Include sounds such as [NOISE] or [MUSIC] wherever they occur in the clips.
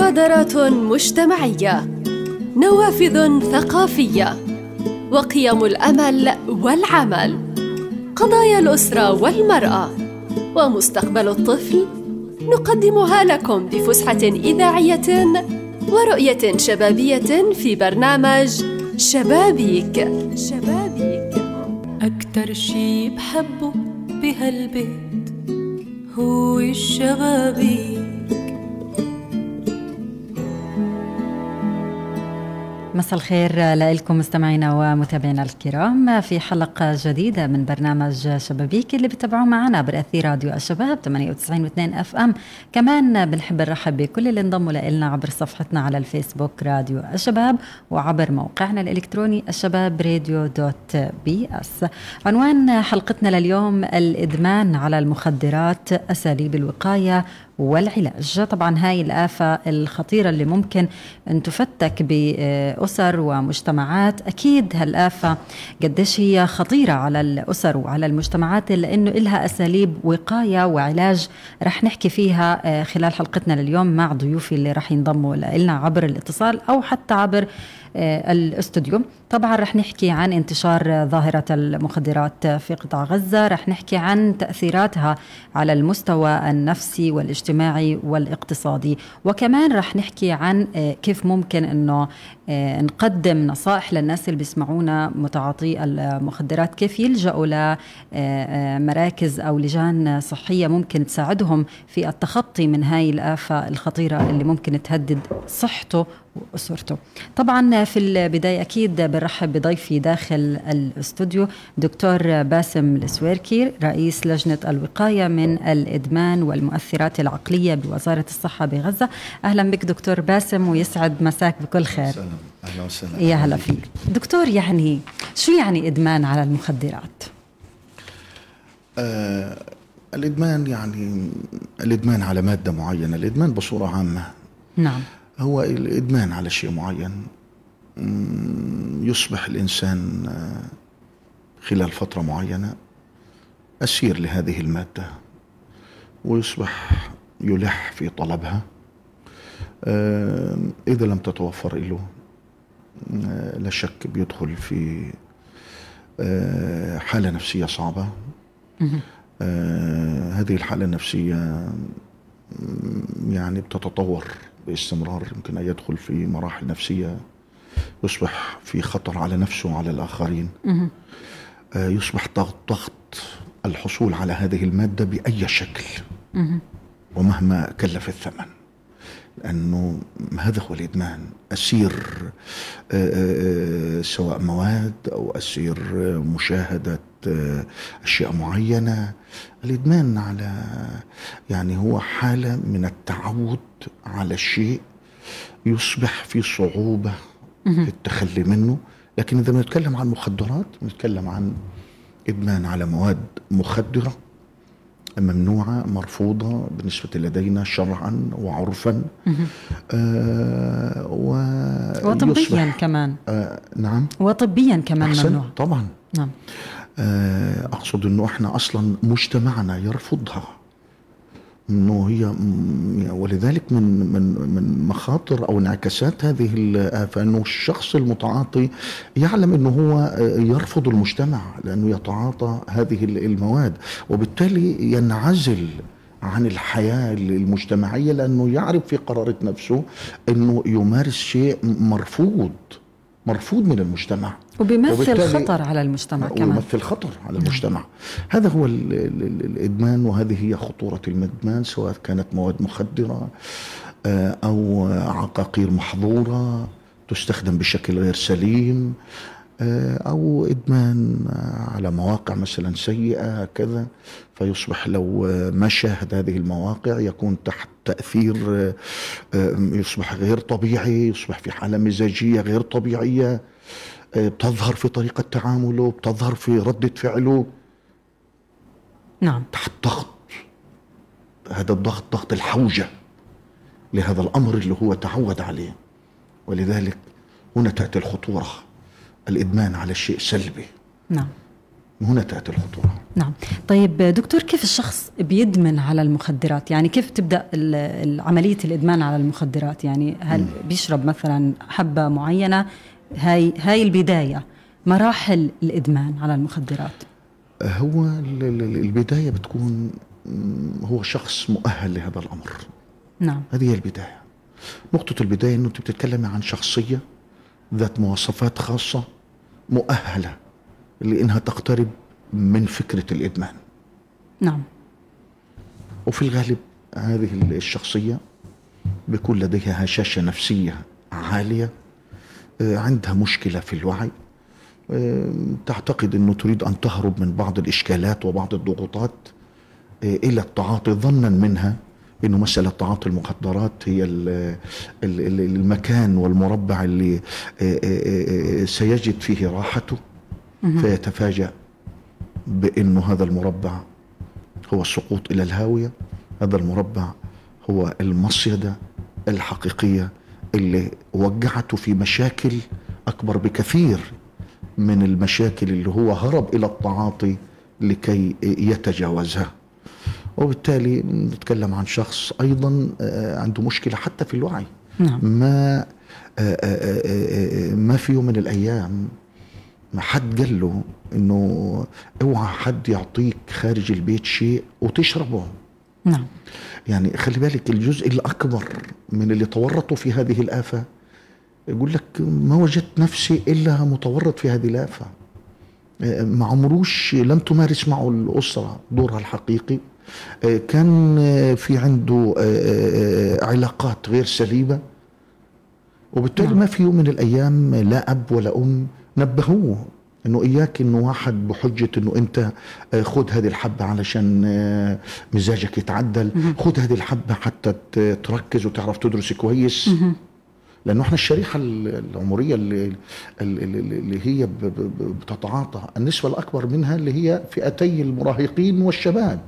مبادرات مجتمعية نوافذ ثقافية وقيم الأمل والعمل قضايا الأسرة والمرأة ومستقبل الطفل نقدمها لكم بفسحة إذاعية ورؤية شبابية في برنامج شبابيك. شبابيك. أكتر شي بحبه بهالبيت هو الشبابيك. مساء الخير لكم مستمعينا ومتابعينا الكرام. في حلقة جديدة من برنامج شبابيك اللي بتابعوه معنا عبر أثير راديو الشباب 98.2 إف إم. كمان بنحب نرحب بكل اللي انضموا لنا عبر صفحتنا على الفيسبوك راديو الشباب وعبر موقعنا الإلكتروني الشباب راديو دوت بي اس عنوان حلقتنا لليوم الإدمان على المخدرات أساليب الوقاية والعلاج. طبعا هاي الآفة الخطيرة اللي ممكن أن تفتك بأسر ومجتمعات. أكيد هالآفة قديش هي خطيرة على الأسر وعلى المجتمعات لأنه إلها أساليب وقاية وعلاج رح نحكي فيها آه، خلال حلقتنا لليوم مع ضيوفي اللي رح ينضموا لنا عبر الاتصال أو حتى عبر آه، الاستوديو. طبعا رح نحكي عن انتشار ظاهرة المخدرات في قطاع غزة. رح نحكي عن تأثيراتها على المستوى النفسي والاجتماعي والاقتصادي. وكمان رح نحكي عن آه، كيف ممكن أنه آه، نقدم نصائح للناس اللي بيسمعونا متعاطي المخدرات. كيف يلجأوا لمراكز أو لجان صحية ممكن تساعدهم في التخطي من هاي الآفة الخطيرة اللي ممكن تهدد صحته وأسرته. طبعا في البداية أكيد برحب بضيفي داخل الاستوديو دكتور باسم السويركي رئيس لجنة الوقاية من الإدمان والمؤثرات العقلية بوزارة الصحة بغزة. أهلا بك دكتور باسم ويسعد مساك بكل خير. سلام أهلا وسهلا. يا هلا فيك. دكتور يعني شو يعني إدمان على المخدرات؟ آه الإدمان يعني الإدمان على مادة معينة. الإدمان بصورة عامة. نعم. هو الإدمان على شيء معين. يصبح الإنسان آه، خلال فترة معينة أسير لهذه المادة ويصبح يلح في طلبها. آه، إذا لم تتوفر له آه، لا شك بيدخل في حالة نفسية صعبة. هذه الحالة النفسية مم، يعني بتتطور باستمرار يمكن أن يدخل في مراحل نفسية. يصبح في خطر على نفسه وعلى الآخرين. آه، يصبح ضغط الحصول على هذه المادة بأي شكل مهم. ومهما كلف الثمن لأنه هذا هو الإدمان أسير آه، آه، سواء مواد أو أسير مشاهدة أشياء معينة الإدمان على يعني هو حالة من التعود على الشيء يصبح في صعوبة التخلي منه. لكن إذا بنتكلم عن مخدرات بنتكلم عن إدمان على مواد مخدرة ممنوعة مرفوضة بالنسبة لدينا شرعا وعرفا. آه وطبيا ويصبح كمان. آه نعم. وطبيا كمان أحسن؟ ممنوع. طبعا. نعم. آه أقصد أنه إحنا أصلا مجتمعنا يرفضها. إنه هي م- ولذلك من من من مخاطر أو انعكاسات هذه الافه انه الشخص المتعاطي يعلم إنه هو آه، يرفض المجتمع لأنه يتعاطى هذه ال- المواد وبالتالي ينعزل عن الحياة المجتمعية لأنه يعرف في قرارة نفسه إنه يمارس شيء مرفوض. مرفوض من المجتمع. وبيمثل خطر على المجتمع كمان. ويمثل خطر على المجتمع. هذا هو ال ال ال الإدمان وهذه هي خطورة الادمان سواء كانت مواد مخدرة آه، أو عقاقير محظورة تستخدم بشكل غير سليم أو إدمان آه، على مواقع مثلا سيئة كذا فيصبح لو آه، ما شاهد هذه المواقع يكون تحت تأثير آه، آه، يصبح غير طبيعي يصبح في حالة مزاجية غير طبيعية آه، بتظهر في طريقة تعامله بتظهر في ردة فعله. نعم. تحت ضغط. هذا الضغط ضغط الحوجة لهذا الأمر اللي هو تعود عليه. ولذلك هنا تأتي الخطورة. الإدمان على الشيء سلبي نعم. هنا تأتي الخطورة. نعم. طيب دكتور كيف الشخص بيدمن على المخدرات؟ يعني كيف تبدأ عملية الإدمان على المخدرات؟ يعني هل بيشرب مثلا حبة معينة؟ هاي هاي البداية مراحل الإدمان على المخدرات. هو البداية بتكون هو شخص مؤهل لهذا الأمر. نعم. هذه هي البداية. نقطة البداية أنه أنت بتتكلمي عن شخصية ذات مواصفات خاصة مؤهلة لأنها تقترب من فكرة الإدمان. نعم. وفي الغالب هذه الشخصية بيكون لديها هشاشة نفسية عالية آه، عندها مشكلة في الوعي آه، تعتقد أنه تريد أن تهرب من بعض الإشكالات وبعض الضغوطات آه، إلى التعاطي ظنا منها إنه مساله تعاطي المخدرات هي المكان والمربع اللي سيجد فيه راحته. فيتفاجأ بأنه هذا المربع هو السقوط إلى الهاوية. هذا المربع هو المصيدة الحقيقية اللي وقعته في مشاكل أكبر بكثير من المشاكل اللي هو هرب إلى التعاطي لكي يتجاوزها. وبالتالي نتكلم عن شخص أيضا آه، عنده مشكلة حتى في الوعي. نعم. ما آه، آه، ما في يوم من الأيام ما حد قال له إنه أوعى حد يعطيك خارج البيت شيء وتشربه. نعم. يعني خلي بالك الجزء الأكبر من اللي تورطوا في هذه الآفة يقول لك ما وجدت نفسي إلا متورط في هذه الآفة. ما عمروش لم تمارس معه الأسرة دورها الحقيقي. كان في عنده علاقات غير سليمة وبالتالي نعم. ما في يوم من الأيام لا أب ولا أم نبهوه إنه إياك إنه واحد بحجة إنه أنت آه، خذ هذه الحبة علشان آه، مزاجك يتعدل خذ هذه الحبة حتى تركز وتعرف تدرس كويس. لأنه إحنا الشريحة العمرية اللي اللي هي بتتعاطى النسبة الأكبر منها اللي هي فئتي المراهقين والشباب.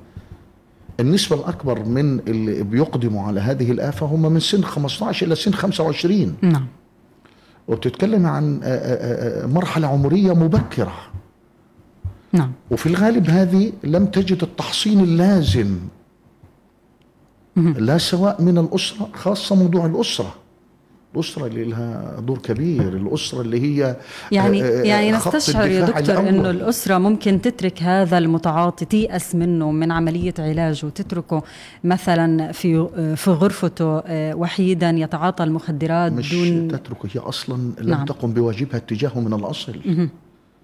النسبة الأكبر من اللي بيقدموا على هذه الآفة هم من سن 15 إلى سن 25 نعم. وبتتكلم عن آه، آه، آه، مرحلة عمرية مبكرة. نعم. وفي الغالب هذه لم تجد التحصين اللازم لا سواء من الأسرة خاصة موضوع الأسرة. الأسرة اللي لها دور كبير الأسرة اللي هي يعني آه، آه، يعني نستشعر يا دكتور أنه الأسرة ممكن تترك هذا المتعاطي تيأس منه من عملية علاجه وتتركه مثلا في في غرفته آه، وحيدا يتعاطى المخدرات مش دون تتركه هي أصلا لم نعم. تقم بواجبها اتجاهه من الأصل.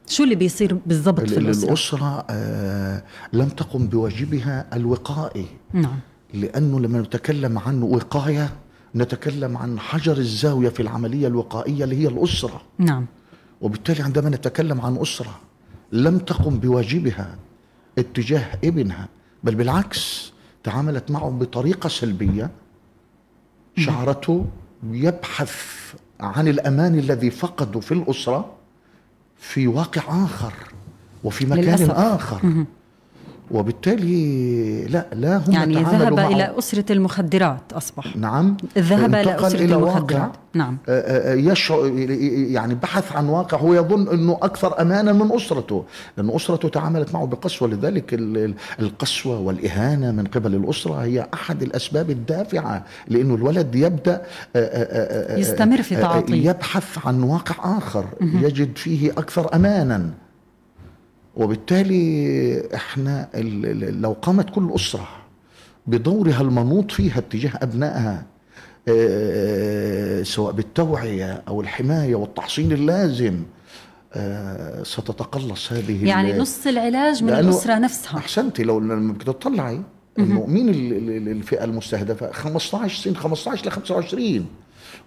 شو اللي بيصير بالضبط في الأسرة؟ الأسرة آه لم تقم بواجبها الوقائي. نعم. لأنه لما نتكلم عن وقاية نتكلم عن حجر الزاوية في العملية الوقائية اللي هي الأسرة. نعم. وبالتالي عندما نتكلم عن أسرة لم تقم بواجبها اتجاه ابنها بل بالعكس تعاملت معه بطريقة سلبية. شعرته يبحث عن الأمان الذي فقده في الأسرة في واقع آخر وفي مكان للأسف. آخر. وبالتالي لا لا هم يعني ذهب إلى أسرة المخدرات أصبح. نعم. ذهب إلى أسرة إلى المخدرات. واقع نعم. آه، آه، يشعر يعني بحث عن واقع. هو يظن إنه أكثر أمانا من أسرته. لأن أسرته تعاملت معه بقسوة. لذلك القسوة والإهانة من قبل الأسرة هي أحد الأسباب الدافعة لأنه الولد يبدأ آه، يستمر في تعاطيه. يبحث عن واقع آخر. يجد فيه أكثر أمانا. وبالتالي إحنا لو قامت كل أسرة بدورها المنوط فيها اتجاه أبنائها آه، سواء بالتوعية أو الحماية والتحصين اللازم آه، ستتقلص هذه يعني نص العلاج من الأسرة نفسها. احسنتي لو لما بتطلعي إنه مين الفئة المستهدفة؟ 15 سن 15 ل 25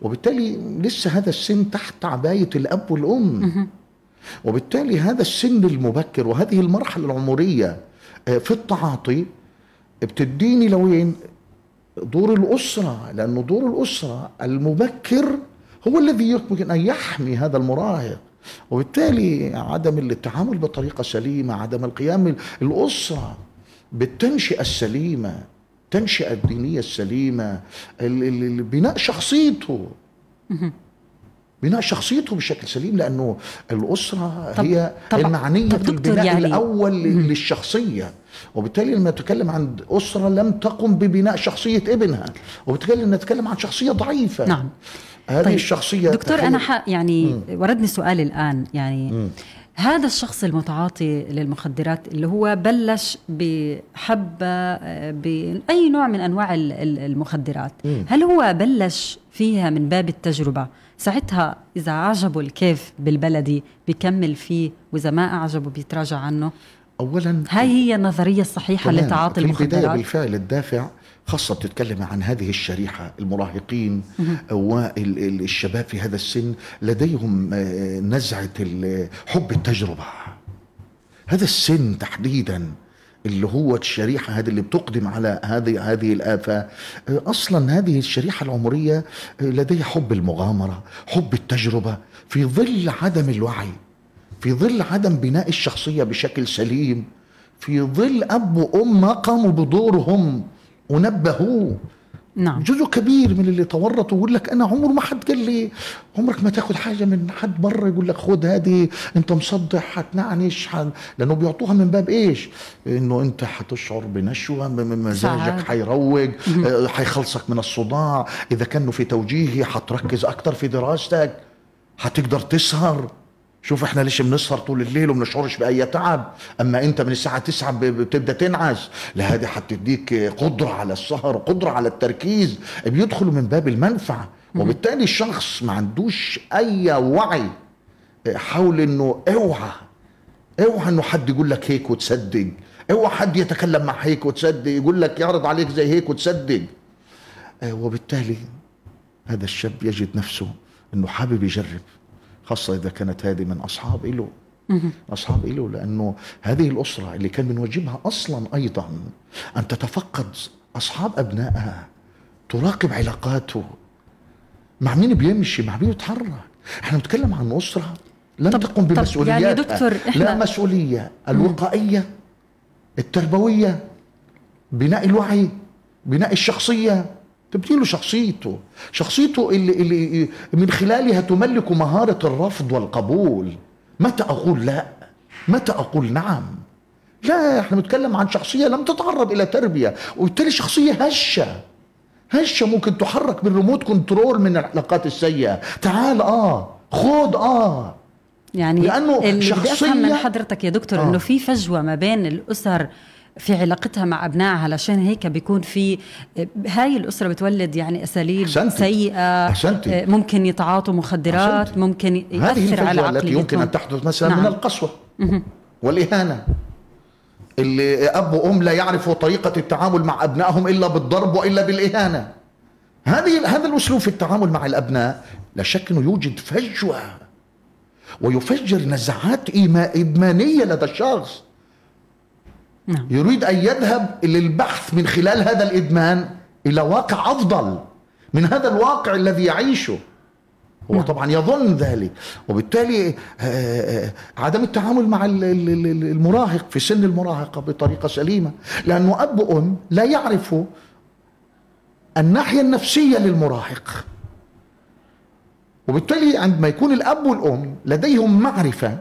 وبالتالي لسه هذا السن تحت عباية الأب والأم. وبالتالي هذا السن المبكر وهذه المرحلة العمرية آه، في التعاطي بتديني لوين؟ دور الأسرة لأنه دور الأسرة المبكر هو الذي يمكن أن يحمي هذا المراهق. وبالتالي عدم التعامل بطريقة سليمة عدم القيام الأسرة بالتنشئة السليمة التنشئة الدينية السليمة بناء شخصيته. بناء شخصيته بشكل سليم لأنه الأسرة طب هي طب المعنية طب في البناء يعني الأول للشخصية. وبالتالي لما نتكلم عن أسرة لم تقم ببناء شخصية ابنها وبالتالي نتكلم عن شخصية ضعيفة. نعم. هذه طيب، الشخصية دكتور تخيل- أنا ح... يعني وردني سؤال الآن يعني هذا الشخص المتعاطي للمخدرات اللي هو بلش بحبة آه، باي نوع من ال- المخدرات هل هو بلش فيها من باب التجربة؟ ساعتها إذا عجبه الكيف بالبلدي بيكمل فيه وإذا ما اعجبه بيتراجع عنه. اولا هاي هي النظرية الصحيحة. لتعاطي في البداية المخدرات. بالفعل الدافع خاصة بتتكلم عن هذه الشريحة المراهقين والشباب في هذا السن لديهم آه، نزعة حب التجربة. هذا السن تحديدا اللي هو الشريحة هذه اللي بتقدم على هذه هذه الآفة. آه، أصلا هذه الشريحة العمرية آه، لديها حب المغامرة حب التجربة. في ظل عدم الوعي في ظل عدم بناء الشخصية بشكل سليم في ظل أب وأم ما قاموا بدورهم ونبهوه نعم جزء كبير من اللي تورطوا يقول لك أنا عمر ما حد قال لي عمرك ما تاخذ حاجة من حد بره يقول لك خد هذه أنت مصدح حتنعنش حن... لأنه بيعطوها من باب إيش؟ إنه أنت حتشعر بنشوة. مزاجك حيروق آه، حيخلصك من الصداع إذا كانوا في توجيهي حتركز أكثر في دراستك حتقدر تسهر شوف إحنا ليش بنسهر طول الليل وما بنشعرش بأي تعب. أما أنت من الساعة 9 ب- بتبدأ تنعس. لا هذه حتديك قدرة على السهر وقدره على التركيز. بيدخلوا من باب المنفعة. وبالتالي الشخص ما عندوش أي وعي حول إنه أوعى. أوعى إنه حد يقول لك هيك وتصدق. أوعى حد يتكلم مع هيك وتصدق. يقول لك يعرض عليك زي هيك وتصدق. آه، وبالتالي هذا الشاب يجد نفسه إنه حابب يجرب. خاصة إذا كانت هذه من أصحاب إله أصحاب إله لأنه هذه الأسرة اللي كان من واجبها أصلا أيضا أن تتفقد أصحاب أبنائها تراقب علاقاته مع مين بيمشي مع مين بيتحرك. إحنا بنتكلم عن أسرة لم تقم طب بمسؤولياتها يعني دكتور، إحنا- لا مسؤولية الوقائية التربوية بناء الوعي بناء الشخصية. تبني له شخصيته. شخصيته اللي, اللي من خلالها تملك مهارة الرفض والقبول. متى أقول لا؟ متى أقول نعم؟ لا إحنا بنتكلم عن شخصية لم تتعرض إلى تربية وبالتالي شخصية هشة. هشة ممكن تحرك بال remote control من العلاقات السيئة. تعال آه خد آه. يعني لأنه اللي شخصية- من حضرتك يا دكتور آه. إنه في فجوة ما بين الأسر في علاقتها مع أبنائها علشان هيك بيكون في هاي الأسرة بتولد يعني أساليب أحسنتي. سيئة أحسنتي. آه، ممكن يتعاطوا مخدرات أحسنتي. ممكن هذه يأثر على الفجوة التي عقليتهم يمكن أن تحدث مثلا نعم. من القسوة والإهانة اللي أب وأم لا يعرفوا طريقة التعامل مع أبنائهم إلا بالضرب وإلا بالإهانة هذه هذا الأسلوب في التعامل مع الأبناء لا شك أنه يوجد فجوة ويفجر نزعات إيما- إدمانية لدى الشخص نعم. يريد أن يذهب للبحث من خلال هذا الإدمان إلى واقع أفضل من هذا الواقع الذي يعيشه هو نعم. طبعا يظن ذلك وبالتالي آه، آه، عدم التعامل مع ال- ال- ال- المراهق في سن المراهقة بطريقة سليمة لأنه أب وأم لا يعرفوا الناحية النفسية للمراهق وبالتالي عندما يكون الأب والأم لديهم معرفة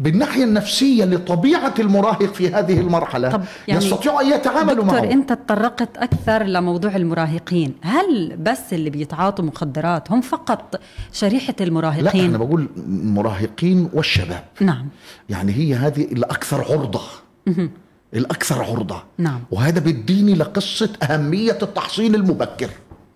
بالناحية النفسية لطبيعة المراهق في هذه المرحلة طب يعني يستطيعوا أن يتعاملوا دكتور معه. أنت تطرقت أكثر لموضوع المراهقين. هل بس اللي بيتعاطوا مخدرات هم فقط شريحة لا المراهقين أنا بقول المراهقين والشباب. نعم. يعني هي هذه الأكثر عرضة. الأكثر عرضة. نعم. وهذا بيديني لقصة أهمية التحصين المبكر.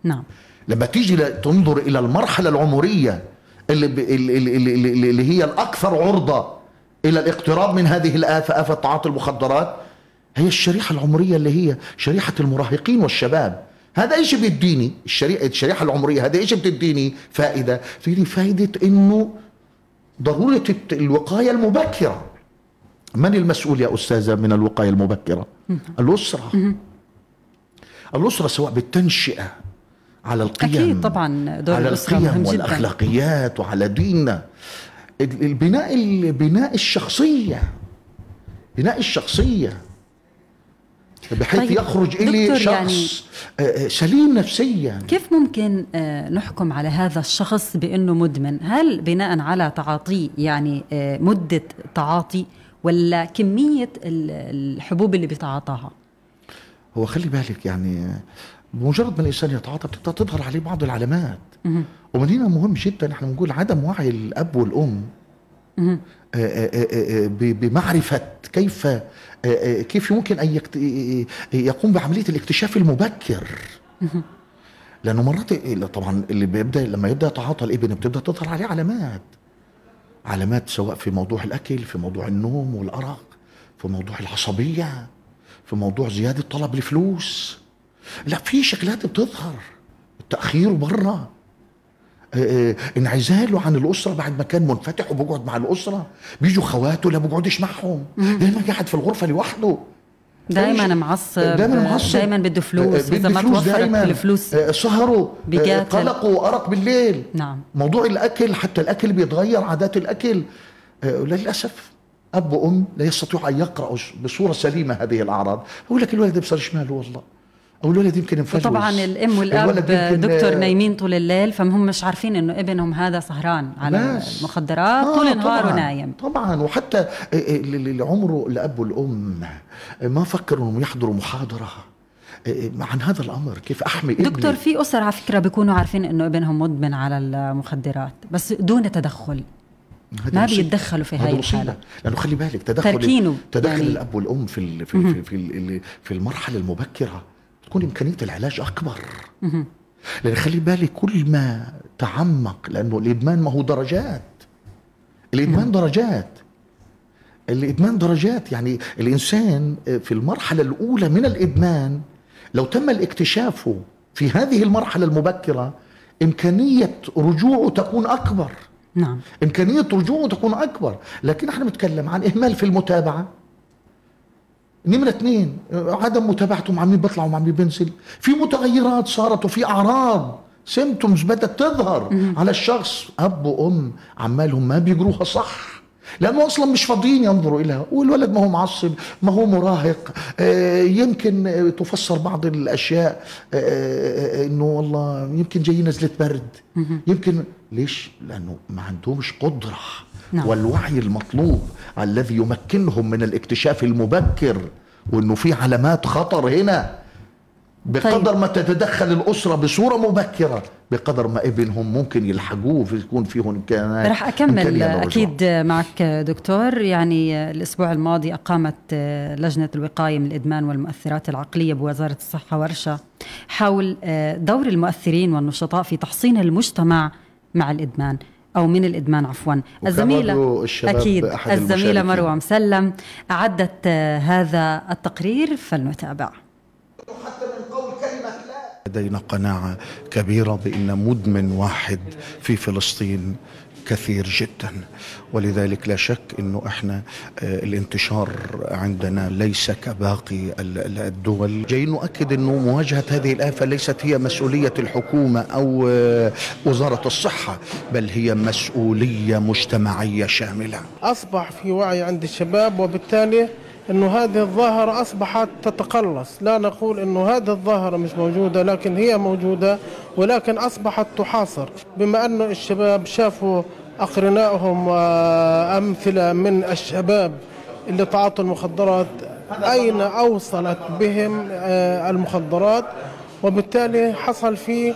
نعم. لما تيجي تنظر إلى المرحلة العمرية اللي. اللي, اللي, اللي, اللي هي الأكثر عرضة إلى الاقتراب من هذه الآفة آفة تعاطي المخدرات. هي الشريحة العمرية اللي هي شريحة المراهقين والشباب. هذا إيش بيديني؟ الشريحة, الشريحة العمرية هذا إيش بتديني؟ فائدة. فيني فائدة إنه ضرورة الوقاية المبكرة. من المسؤول يا أستاذة من الوقاية المبكرة؟ الأسرة. الأسرة سواء بالتنشئة على القيم أكيد طبعاً دور على القيم. والأخلاقيات وعلى ديننا. البناء ال- بناء الشخصية. بناء الشخصية. بحيث طيب يخرج إلي شخص يعني سليم نفسيا. كيف ممكن نحكم على هذا الشخص بأنه مدمن؟ هل بناء على تعاطيه يعني مدة تعاطي ولا كمية الحبوب اللي بيتعاطاها هو خلي بالك يعني بمجرد ما الإنسان يتعاطى بتبدأ تظهر عليه بعض العلامات. ومن هنا مهم جدا إحنا بنقول عدم وعي الأب والأم آه، آه، آه، بمعرفة كيف كيف يمكن أن يقوم بعملية الاكتشاف المبكر. لأنه مرات طبعا اللي بيبدأ لما يبدأ يتعاطى الإبن بتبدأ تظهر عليه علامات. علامات سواء في موضوع الأكل في موضوع النوم والأرق في موضوع العصبية في موضوع زيادة طلب الفلوس. لا في شكلات بتظهر. التأخير برا آه، آه، انعزاله عن الأسرة بعد ما كان منفتح وبيقعد مع الأسرة. بيجوا خواته لا بيقعدش معهم. دايما قاعد في الغرفة لوحده. دائما معصب دائما معصب. دائما بده فلوس. إذا ما توفرت الفلوس آه، سهروا قلقوا ارق بالليل. نعم. موضوع الأكل حتى الأكل بيتغير عادات الأكل. للأسف أب وأم لا يستطيعوا أن يقرأوا بصورة سليمة هذه الأعراض. يقول لك الولد بصير شمال والله. أو الولد يمكن مفلوس طبعا الأم والأب دكتور نايمين طول الليل فهم مش عارفين إنه ابنهم هذا سهران على المخدرات آه طول النهار ونايم طبعا. وحتى اللي عمره الأب والأم ما فكروا إنهم يحضروا محاضرة عن هذا الأمر. كيف أحمي ابني؟ دكتور في أسر على فكرة بيكونوا عارفين إنه ابنهم مدمن على المخدرات بس دون تدخل. ما بيتدخلوا في هاي الحالة. لأنه خلي بالك تدخل تركينه. تدخل يعني الأب والأم في في في, في, في المرحلة المبكرة. تكون إمكانية العلاج أكبر. لأن خلي بالك كل ما تعمق لأنه الإدمان ما هو درجات. الإدمان درجات. الإدمان درجات. يعني الإنسان في المرحلة الأولى من الإدمان لو تم الاكتشافه في هذه المرحلة المبكرة إمكانية رجوعه تكون أكبر. نعم. إمكانية رجوعه تكون أكبر. لكن إحنا بنتكلم عن إهمال في المتابعة. نمرة اثنين عدم متابعته مع مين بيطلع ومع مين بينزل. في متغيرات صارت وفي أعراض symptoms بدأت تظهر على الشخص. أب وأم عمالهم ما بيجروها صح. لأنه أصلا مش فاضيين ينظروا إليها. والولد ما هو معصب ما هو مراهق. آه، يمكن تفسر بعض الأشياء آه، آه، إنه والله يمكن جاي نزلة برد. يمكن ليش؟ لأنه ما عندهمش قدرة. نعم. والوعي المطلوب الذي يمكنهم من الاكتشاف المبكر وإنه في علامات خطر هنا بقدر طيب. ما تتدخل الأسرة بصورة مبكرة بقدر ما ابنهم ممكن يلحقوه يكون فيهم إمكانات رح أكمل أكيد معك دكتور يعني الأسبوع الماضي أقامت لجنة الوقاية من الإدمان والمؤثرات العقلية بوزارة الصحة ورشة حول دور المؤثرين والنشطاء في تحصين المجتمع مع الإدمان أو من الإدمان عفوا. الزميلة أكيد. الزميلة مروة مسلم أعدت هذا التقرير فلنتابع. حتى من قول كلمة لا لدينا قناعة كبيرة بأن مدمن واحد في فلسطين كثير جدا. ولذلك لا شك إنه إحنا آه، الانتشار عندنا ليس كباقي الدول. جاي نؤكد إنه مواجهة هذه الآفة ليست هي مسؤولية الحكومة أو آه، وزارة الصحة بل هي مسؤولية مجتمعية شاملة. أصبح في وعي عند الشباب وبالتالي إنه هذه الظاهرة أصبحت تتقلص، لا نقول إنه هذه الظاهرة مش موجودة لكن هي موجودة ولكن أصبحت تحاصر، بما انه الشباب شافوا اقرنائهم وأمثلة من الشباب اللي تعاطوا المخدرات أين أوصلت بهم المخدرات؟ وبالتالي حصل في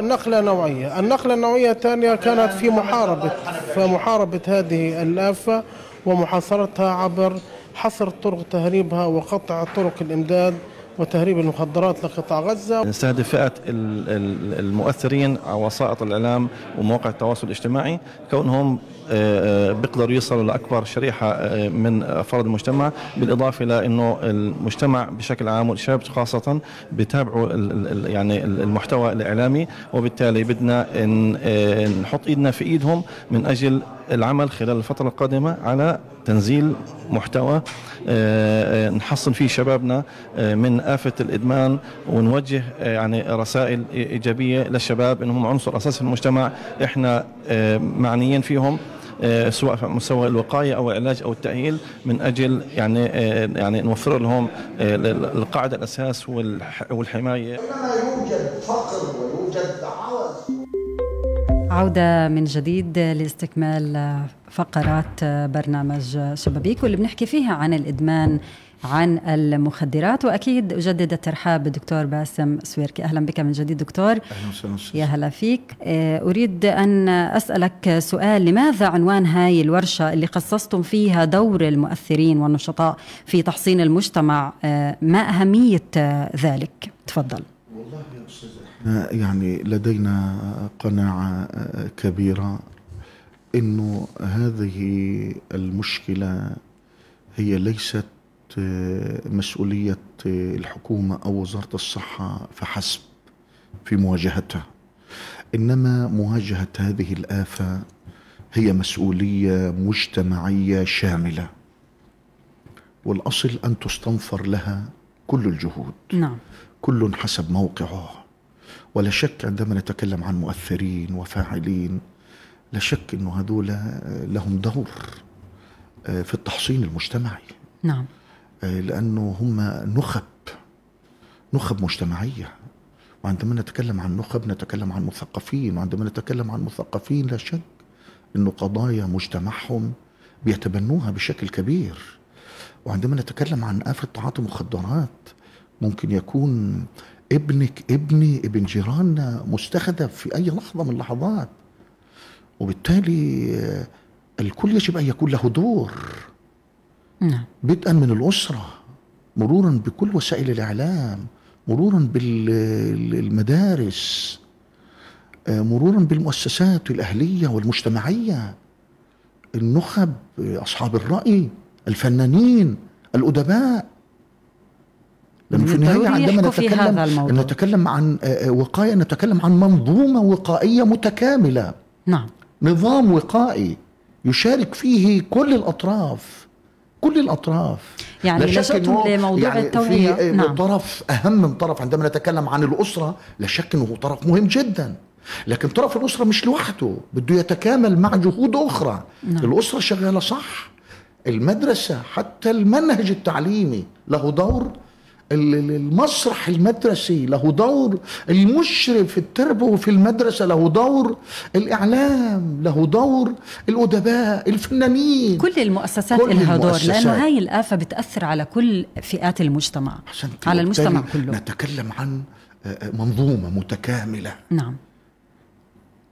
نقلة نوعية. النقلة النوعية الثانية كانت في محاربة في محاربة هذه الآفة ومحاصرتها عبر حصر طرق تهريبها وقطع طرق الإمداد وتهريب المخدرات لقطاع غزة. نستهدف فئة المؤثرين على وسائط الإعلام ومواقع التواصل الاجتماعي كونهم بيقدروا يوصلوا لأكبر شريحة آه، من أفراد المجتمع بالإضافة إلى إنه المجتمع بشكل عام والشباب خاصة بيتابعوا يعني المحتوى الإعلامي وبالتالي بدنا نحط إيدنا في إيدهم من أجل العمل خلال الفترة القادمة على تنزيل محتوى نحصن فيه شبابنا من آفة الإدمان ونوجه يعني رسائل إيجابية للشباب أنهم عنصر أساسي في المجتمع. إحنا معنيين فيهم. آه، سواء في مستوى الوقاية أو العلاج أو التأهيل من أجل يعني آه، يعني نوفر لهم آه، القاعدة الأساس والحماية. يوجد فقر ويوجد عوز عودة من جديد لاستكمال فقرات برنامج شبابيك واللي بنحكي فيها عن الإدمان عن المخدرات وأكيد اجدد الترحاب بالدكتور باسم سويركي. أهلا بك من جديد دكتور. أهلا وسهلا يا هلا فيك. آه، أريد أن أسألك سؤال. لماذا عنوان هاي الورشة اللي خصصتم فيها دور المؤثرين والنشطاء في تحصين المجتمع آه، ما أهمية ذلك؟ تفضل. والله يا أستاذ يعني لدينا قناعة كبيرة إنه هذه المشكلة هي ليست مسؤولية الحكومة أو وزارة الصحة فحسب في مواجهتها. إنما مواجهة هذه الآفة هي مسؤولية مجتمعية شاملة. والأصل أن تستنفر لها كل الجهود. نعم. كل حسب موقعه. ولا شك عندما نتكلم عن مؤثرين وفاعلين لا شك أنه هذول لهم دور آه، في التحصين المجتمعي. نعم. آه، لأنه هم نخب نخب مجتمعية. وعندما نتكلم عن نخب نتكلم عن مثقفين. وعندما نتكلم عن مثقفين لا شك أنه قضايا مجتمعهم بيتبنوها بشكل كبير. وعندما نتكلم عن آفة تعاطي مخدرات ممكن يكون ابنك ابني ابن جيراننا مستهدف في أي لحظة من اللحظات. وبالتالي آه، الكل يجب أن يكون له دور. نعم. بدءا من الأسرة مرورا بكل وسائل الإعلام مرورا بالمدارس آه، مرورا بالمؤسسات الأهلية والمجتمعية النخب أصحاب الرأي الفنانين الأدباء لأنه في النهاية عندما نتكلم. نتكلم عن آه، آه، وقاية نتكلم عن منظومة وقائية متكاملة نعم نظام وقائي يشارك فيه كل الأطراف كل الأطراف. يعني لجأتم لموضوع يعني التوعية. في نعم. طرف أهم من طرف عندما نتكلم عن الأسرة لا شك إنه طرف مهم جدا. لكن طرف الأسرة مش لوحده بده يتكامل مع جهود أخرى. نعم. الأسرة شغالة صح. المدرسة حتى المنهج التعليمي له دور. المسرح المدرسي له دور المشرف التربوي في المدرسة له دور الإعلام له دور الأدباء الفنانين. كل المؤسسات كل لها دور لأنه هاي الآفة بتأثر على كل فئات المجتمع على المجتمع كله. نتكلم عن آه، آه، منظومة متكاملة. نعم.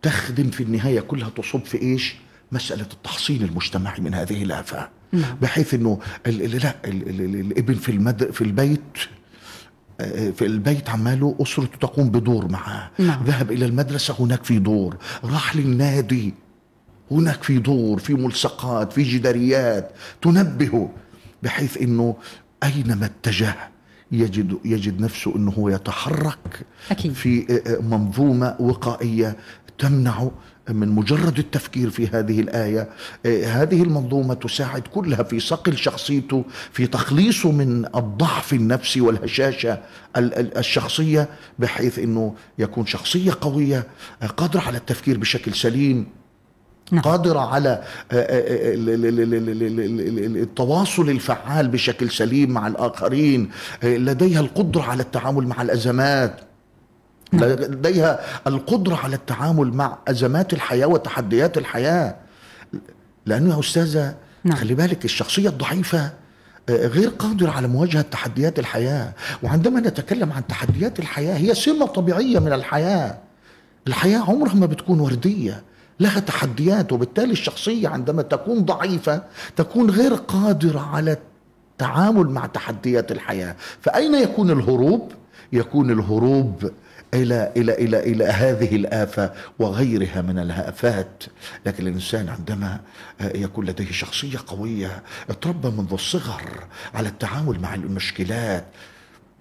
تخدم في النهاية كلها تصب في إيش؟ مسألة التحصين المجتمعي من هذه الآفة نعم. بحيث إنه لا الابن في المد في البيت آه، في البيت عماله أسرته تقوم بدور معه نعم. ذهب إلى المدرسة هناك في دور راح للنادي هناك في دور في ملصقات في جداريات تنبهه بحيث أنه أينما اتجه يجد يجد نفسه إنه هو يتحرك أكيد. في آه، آه، منظومة وقائية تمنعه من مجرد التفكير في هذه الآية آه، هذه المنظومة تساعد كلها في صقل شخصيته في تخليصه من الضعف النفسي والهشاشة الشخصية بحيث أنه يكون شخصية قوية آه، قادرة على التفكير بشكل سليم نعم. قادرة على التواصل الفعال بشكل سليم مع الآخرين آه، لديها القدرة على التعامل مع الأزمات. لديها القدرة على التعامل مع أزمات الحياة وتحديات الحياة. لأنه يا أستاذة نعم. خلي بالك الشخصية الضعيفة آه، غير قادرة على مواجهة تحديات الحياة. وعندما نتكلم عن تحديات الحياة هي سمة طبيعية من الحياة. الحياة عمرها ما بتكون وردية لها تحديات وبالتالي الشخصية عندما تكون ضعيفة تكون غير قادرة على التعامل مع تحديات الحياة. فأين يكون الهروب؟ يكون الهروب إلى إلى إلى إلى هذه الآفة وغيرها من الافات لكن الإنسان عندما يكون لديه شخصية قوية اتربى منذ الصغر على التعامل مع المشكلات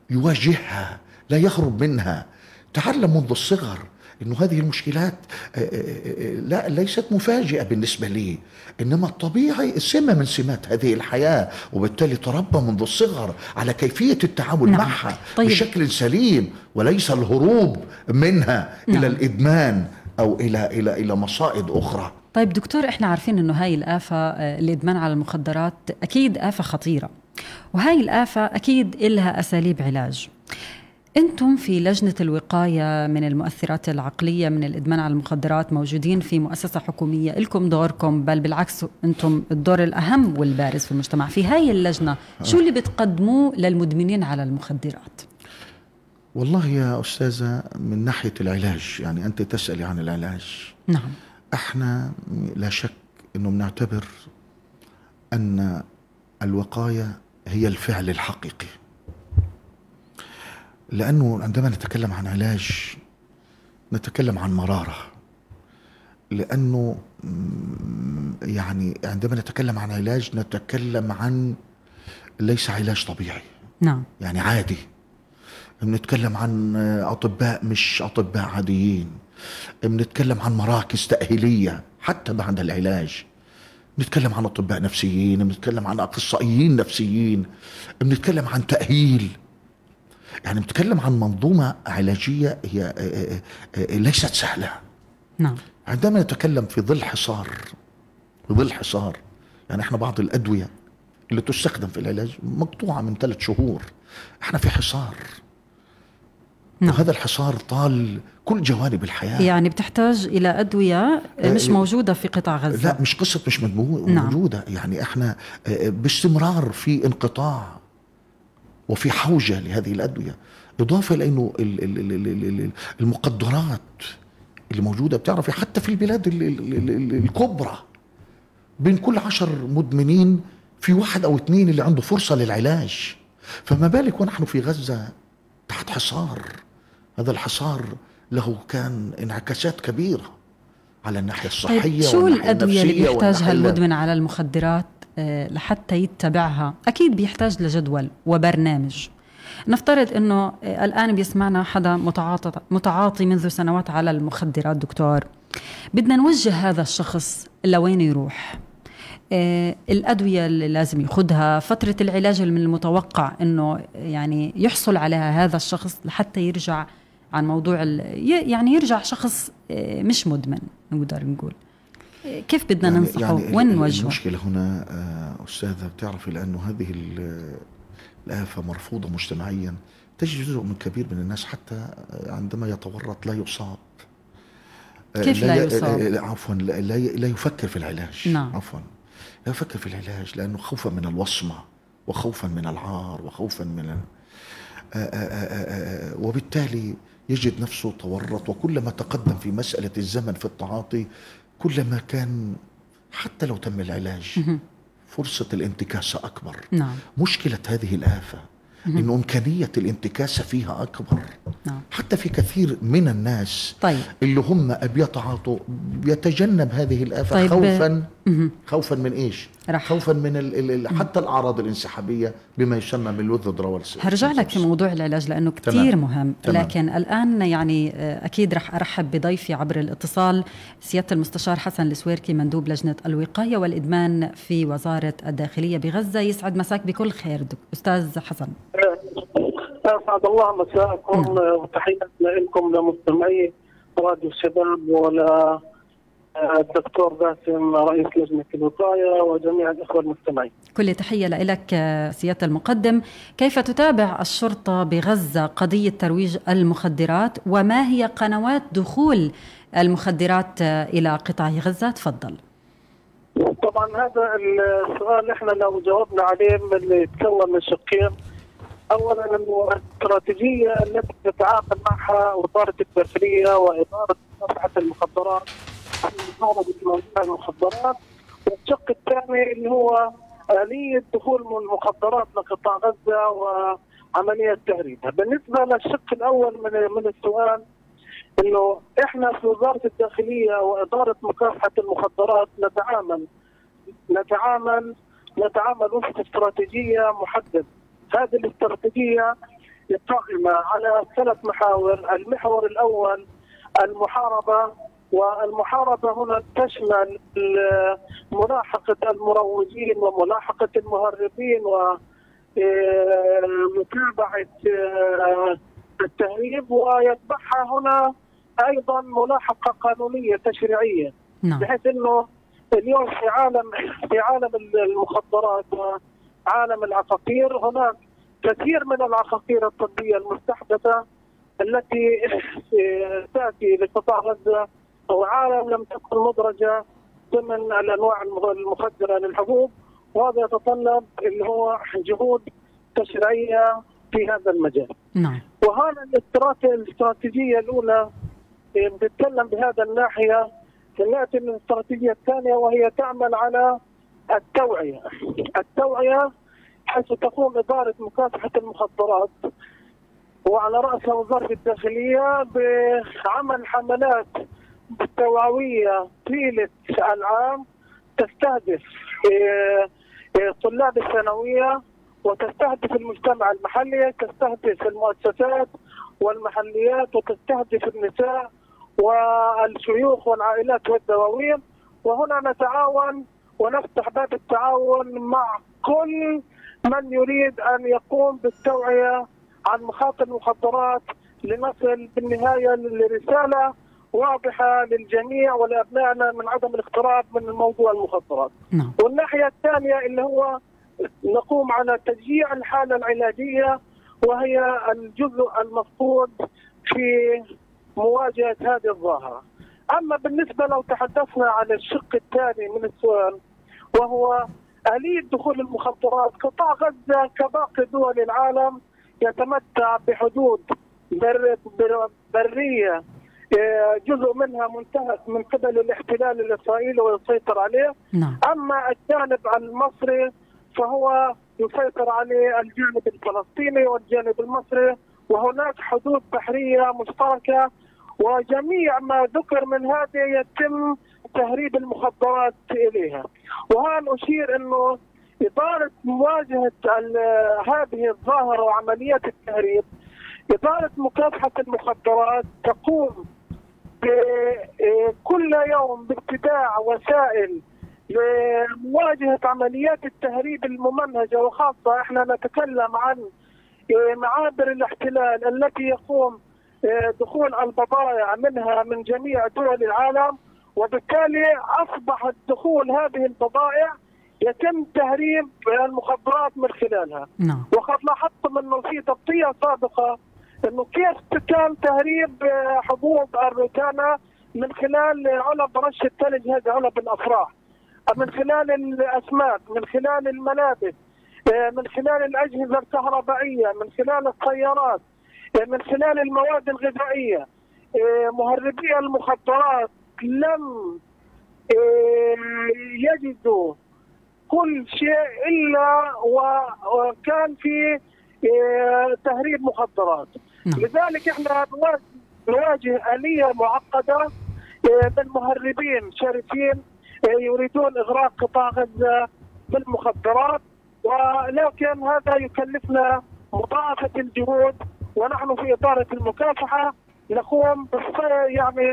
يواجهها لا يهرب منها. تعلم منذ الصغر إنه هذه المشكلات آه، آه، آه، لا ليست مفاجئة بالنسبة لي إنما الطبيعي سمه من سمات هذه الحياة وبالتالي تربى منذ الصغر على كيفية التعامل نعم. معها طيب. بشكل سليم وليس الهروب منها نعم. إلى الإدمان أو إلى إلى إلى مصائد أخرى طيب دكتور إحنا عارفين إنه هاي الآفة آه، الإدمان على المخدرات أكيد آفة خطيرة وهاي الآفة أكيد إلها أساليب علاج أنتم في لجنة الوقاية من المؤثرات العقلية من الإدمان على المخدرات موجودين في مؤسسة حكومية لكم دوركم بل بالعكس أنتم الدور الأهم والبارز في المجتمع. في هاي اللجنة شو اللي بتقدموه للمدمنين على المخدرات؟ والله يا أستاذة من ناحية العلاج يعني أنت تسألي عن العلاج. نعم. إحنا لا شك إنه بنعتبر أن الوقاية هي الفعل الحقيقي. لأنه عندما نتكلم عن علاج نتكلم عن مرارة. لأنه م- يعني عندما نتكلم عن علاج نتكلم عن ليس علاج طبيعي. نعم. يعني عادي. بنتكلم عن أطباء مش أطباء عاديين. بنتكلم عن مراكز تأهيلية حتى بعد العلاج. بنتكلم عن أطباء نفسيين بنتكلم عن أخصائيين نفسيين. بنتكلم عن تأهيل. يعني بنتكلم عن منظومة علاجية هي آه، آه، آه، ليست سهلة. نعم. عندما نتكلم في ظل حصار في ظل حصار. يعني إحنا بعض الأدوية اللي تستخدم في العلاج مقطوعة من ثلاث شهور. إحنا في حصار. نعم. وهذا الحصار طال كل جوانب الحياة. يعني بتحتاج إلى أدوية مش موجودة في قطاع غزة. لا مش قصة مش نعم. موجودة. يعني إحنا آه، باستمرار في انقطاع. وفي حوجة لهذه الأدوية. إضافة إلى إنه ال- ال- ال- ال- ال- المقدرات اللي موجودة بتعرفي حتى في البلاد ال- ال- ال- ال- الكبرى. بين كل عشر مدمنين في واحد أو اثنين اللي عنده فرصة للعلاج. فما بالك ونحن في غزة تحت حصار. هذا الحصار له كان انعكاسات كبيرة على الناحية الصحية طيب شو الأدوية اللي بيحتاجها المدمن على المخدرات؟ لحتى يتبعها. أكيد بيحتاج لجدول وبرنامج. نفترض أنه آه، الآن بيسمعنا حدا متعاطى, متعاطي منذ سنوات على المخدرات دكتور. بدنا نوجه هذا الشخص لوين يروح؟ آه، الأدوية اللي لازم ياخذها فترة العلاج من المتوقع أنه يعني يحصل عليها هذا الشخص لحتى يرجع عن موضوع يعني يرجع شخص آه، مش مدمن نقدر نقول. آه، كيف بدنا ننصحه؟ وين ال- نوجهه المشكلة هنا آه، أستاذة بتعرفي لأنه هذه ال- الآفة مرفوضة مجتمعيا تجد جزء من كبير من الناس حتى آه، عندما يتورط لا يصاب. آه، كيف لا ي- يصاب؟ آه، عفوا لا, لا لا يفكر في العلاج. نعم. عفوا. لا يفكر في العلاج لأنه خوفا من الوصمة وخوفا من العار وخوفا من آه، آه، آه، وبالتالي يجد نفسه تورط وكلما تقدم في مسألة الزمن في التعاطي كلما كان حتى لو تم العلاج فرصة الانتكاسة أكبر. نعم. مشكلة هذه الآفة إنه إمكانية الانتكاسة فيها أكبر. نعم. حتى في كثير من الناس طيب. اللي هم بيتعاطوا بيتجنب هذه الآفة طيب، خوفا. خوفا من إيش؟ رح. خوفا من ال ال ال حتى الأعراض الانسحابية بما يسمى من الوذدرا هرجع لك في موضوع العلاج لأنه. كثير مهم تمام. لكن الآن يعني آه، أكيد رح أرحب بضيفي عبر الاتصال سيادة المستشار حسن السويركي مندوب لجنة الوقاية والإدمان في وزارة الداخلية بغزة يسعد مساك بكل خير دك. أستاذ حسن اسعد الله مساءكم وتحياتنا لكم لمستمعي راديو الشباب ولا الدكتور باسم رئيس لجنة الوقاية وجميع الإخوة المستمعين. كل تحية لك آه، سيادة المقدم. كيف تتابع الشرطة بغزة قضية ترويج المخدرات؟ وما هي قنوات دخول المخدرات آه، إلى قطاع غزة؟ تفضل. طبعا هذا السؤال إحنا لو جاوبنا عليه من يتكون من شقين اولا انه الاستراتيجية التي تتعامل معها وزارة الداخلية وإدارة مكافحه المخدرات المخدرات والشق الثاني اللي هو آلية دخول المخدرات لقطاع غزة وعملية تهريبها، بالنسبة للشق الأول من من السؤال إنه إحنا في وزارة الداخلية وإدارة مكافحة المخدرات نتعامل نتعامل نتعامل وفق استراتيجية محددة. هذه الاستراتيجية قائمه على ثلاث محاور، المحور الأول المحاربة والمحاربة هنا تشمل ملاحقة المروجين وملاحقة المهربين و آه، آه، التهريب ويتبعها هنا أيضا ملاحقة قانونية تشريعية. نعم. بحيث إنه اليوم في عالم في عالم المخدرات وعالم العقاقير هناك كثير من العقاقير الطبية المستحدثة التي تأتي لقطاع غزة أو عالم لم تكن مدرجة ضمن الأنواع المخدرة للحبوب وهذا يتطلب اللي هو جهود تشريعية في هذا المجال. نعم وهذا الاستراتي- الاستراتيجية الأولى إيه، بتتكلم بهذا الناحية ناتي من الاستراتيجية الثانية وهي تعمل على التوعية. التوعية حيث تقوم إدارة مكافحة المخدرات وعلى راسها وزارة الداخلية بعمل حملات توعويه طيلة العام تستهدف إيه، إيه، طلاب الثانوية وتستهدف المجتمع المحلي تستهدف المؤسسات والمحليات وتستهدف النساء والشيوخ والعائلات والدواوين. وهنا نتعاون ونفتح باب التعاون مع كل من يريد أن يقوم بالتوعية عن مخاطر المخدرات لنصل بالنهاية لرسالة واضحة للجميع ولأبنائنا من عدم الاقتراب من موضوع المخدرات. نعم والناحية الثانية اللي هو نقوم على تشجيع الحالة العلاجية وهي الجزء المفقود في مواجهة هذه الظاهرة. أما بالنسبة لو تحدثنا عن الشق الثاني من السؤال وهو اليه دخول المخدرات، قطاع غزة كباقي دول العالم يتمتع بحدود بر بر برية آه، جزء منها منتهك من قبل الاحتلال الإسرائيلي ويسيطر عليه. نعم. أما الجانب المصري فهو يسيطر عليه الجانب الفلسطيني والجانب المصري وهناك حدود بحرية مشتركة وجميع ما ذكر من هذا يتم تهريب المخدرات إليها. وهان أشير إنه إدارة مواجهة ال- هذه الظاهرة وعمليات التهريب إدارة مكافحة المخدرات تقوم كل يوم بابتداع وسائل لمواجهة عمليات التهريب الممنهجة وخاصة إحنا نتكلم عن آه، معابر الاحتلال التي يقوم آه، دخول البضائع منها من جميع دول العالم وبالتالي أصبح دخول هذه البضائع يتم تهريب المخدرات من خلالها. نعم. وقد لاحظتم انه في تغطية سابقة إنه كيف كان تهريب آه، حبوب الروتانا من خلال علب رش الثلج هذه علب الأفراح من خلال الأسماك من خلال الملابس آه، من خلال الأجهزة الكهربائية من خلال السيارات آه، من خلال المواد الغذائية مهربي المخدرات لم يجدوا كل شيء إلا وكان في تهريب مخدرات. نعم. لذلك إحنا نواجه- آلية معقدة آه، من مهربين شرسين آه، يريدون إغراق قطاع غزة بالمخدرات ولكن هذا يكلفنا مضاعفة الجهود ونحن في اداره المكافحة نقوم يعني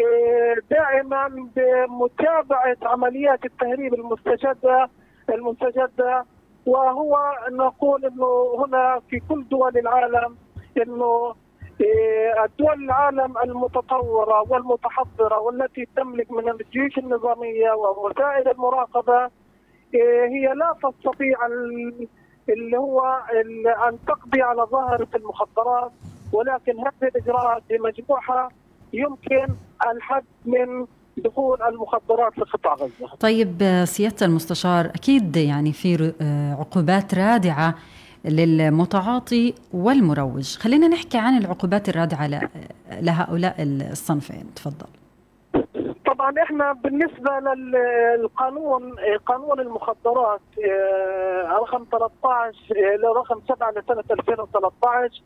آه، دائما بمتابعة عمليات التهريب المستجده المستجدة وهو نقول إنه هنا في كل دول العالم إنه آه، الدول العالم المتطورة والمتحضرة والتي تملك من الجيوش النظامية ووسائل المراقبة آه، هي لا تستطيع ال- اللي هو أن تقضي على ظاهرة المخدرات ولكن هذه الإجراءات بمجموعها يمكن الحد من دخول المخدرات لقطاع غزة. طيب سيادة المستشار أكيد يعني في آه، عقوبات رادعة للمتعاطي والمروج. خلينا نحكي عن العقوبات الرادعة لهؤلاء الصنفين. تفضل. طبعا إحنا بالنسبة للقانون قانون المخدرات آه، رقم 13 آه، رقم 7 لسنة 2013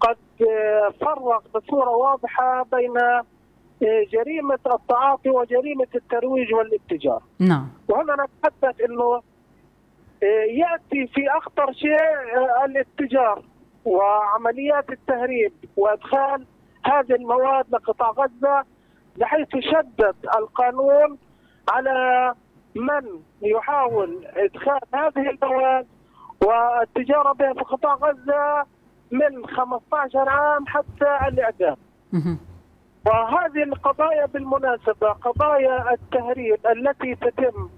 قد آه، فرق بصورة واضحة بين جريمة التعاطي وجريمة الترويج والاتجار. نعم. وهنا نتحدث إنه يأتي في أخطر شيء آه، الاتجار وعمليات التهريب وإدخال هذه المواد لقطاع غزة بحيث شدد القانون على من يحاول إدخال هذه المواد والتجارة بها في قطاع غزة من 15 عام حتى الإعدام. وهذه القضايا بالمناسبة قضايا التهريب التي تتم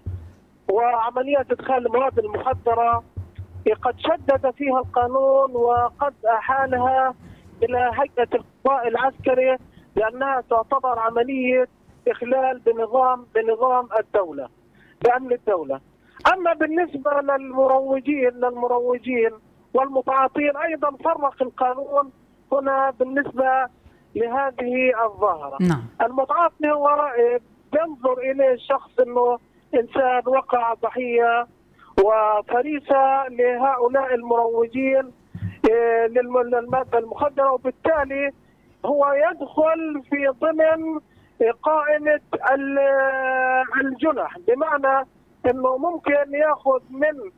وعمليات إدخال المواد المخدرة قد شدد فيها القانون وقد أحالها إلى هيئة القضاء العسكري لأنها تعتبر عملية إخلال بنظام بنظام الدولة بأمن الدولة. أما بالنسبة للمروجين للمروجين والمتعاطين أيضا فرق القانون هنا بالنسبة لهذه الظاهرة. نعم. المتعاطي هو بينظر إليه الشخص أنه إنسان وقع ضحية وفريسة لهؤلاء المروجين آه، للم- للمادة المخدرة وبالتالي هو يدخل في ضمن قائمة ال- الجنح بمعنى إنه ممكن يأخذ من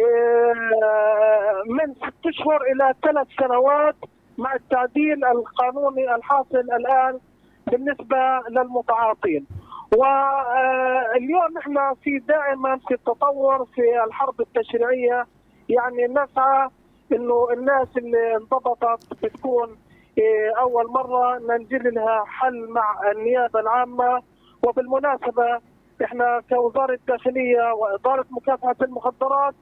آه، من ست أشهر إلى ثلاث سنوات مع التعديل القانوني الحاصل الآن بالنسبة للمتعاطين. واليوم نحن في دائما في التطور في الحرب التشريعية. يعني نسعى إنه الناس اللي انضبطت بتكون إيه، أول مرة ننجل لها حل مع النيابة العامة. وبالمناسبة إحنا كوزارة الداخلية وإدارة مكافحة المخدرات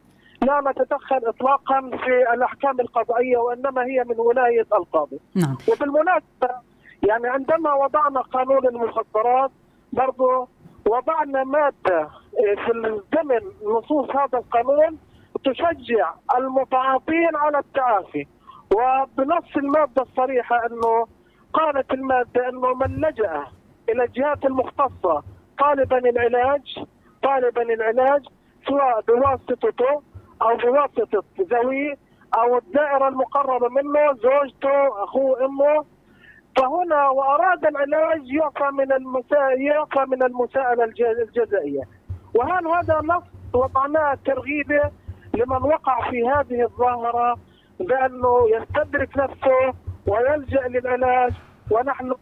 لا نتدخل اطلاقا في الأحكام القضائية وإنما هي من ولاية القاضي. نعم. وبالمناسبة يعني عندما وضعنا قانون المخدرات برضو وضعنا مادة إيه، في ضمن نصوص هذا القانون تشجع المتعاطين على التعافي. وبنص المادة الصريحة أنه قالت المادة أنه من لجأ إلى الجهات المختصة طالبا العلاج طالبا العلاج سواء بواسطته أو بواسطة ذويه أو الدائرة المقربة منه زوجته أخوه أمه فهنا وأراد العلاج يعفى من المسا... يعفى من المساءلة الج- الجزائية. وهل هذا نص وضعناه ترغيبة لمن وقع في هذه الظاهرة بأنه يستدرك نفسه ويلجأ للعلاج ونحن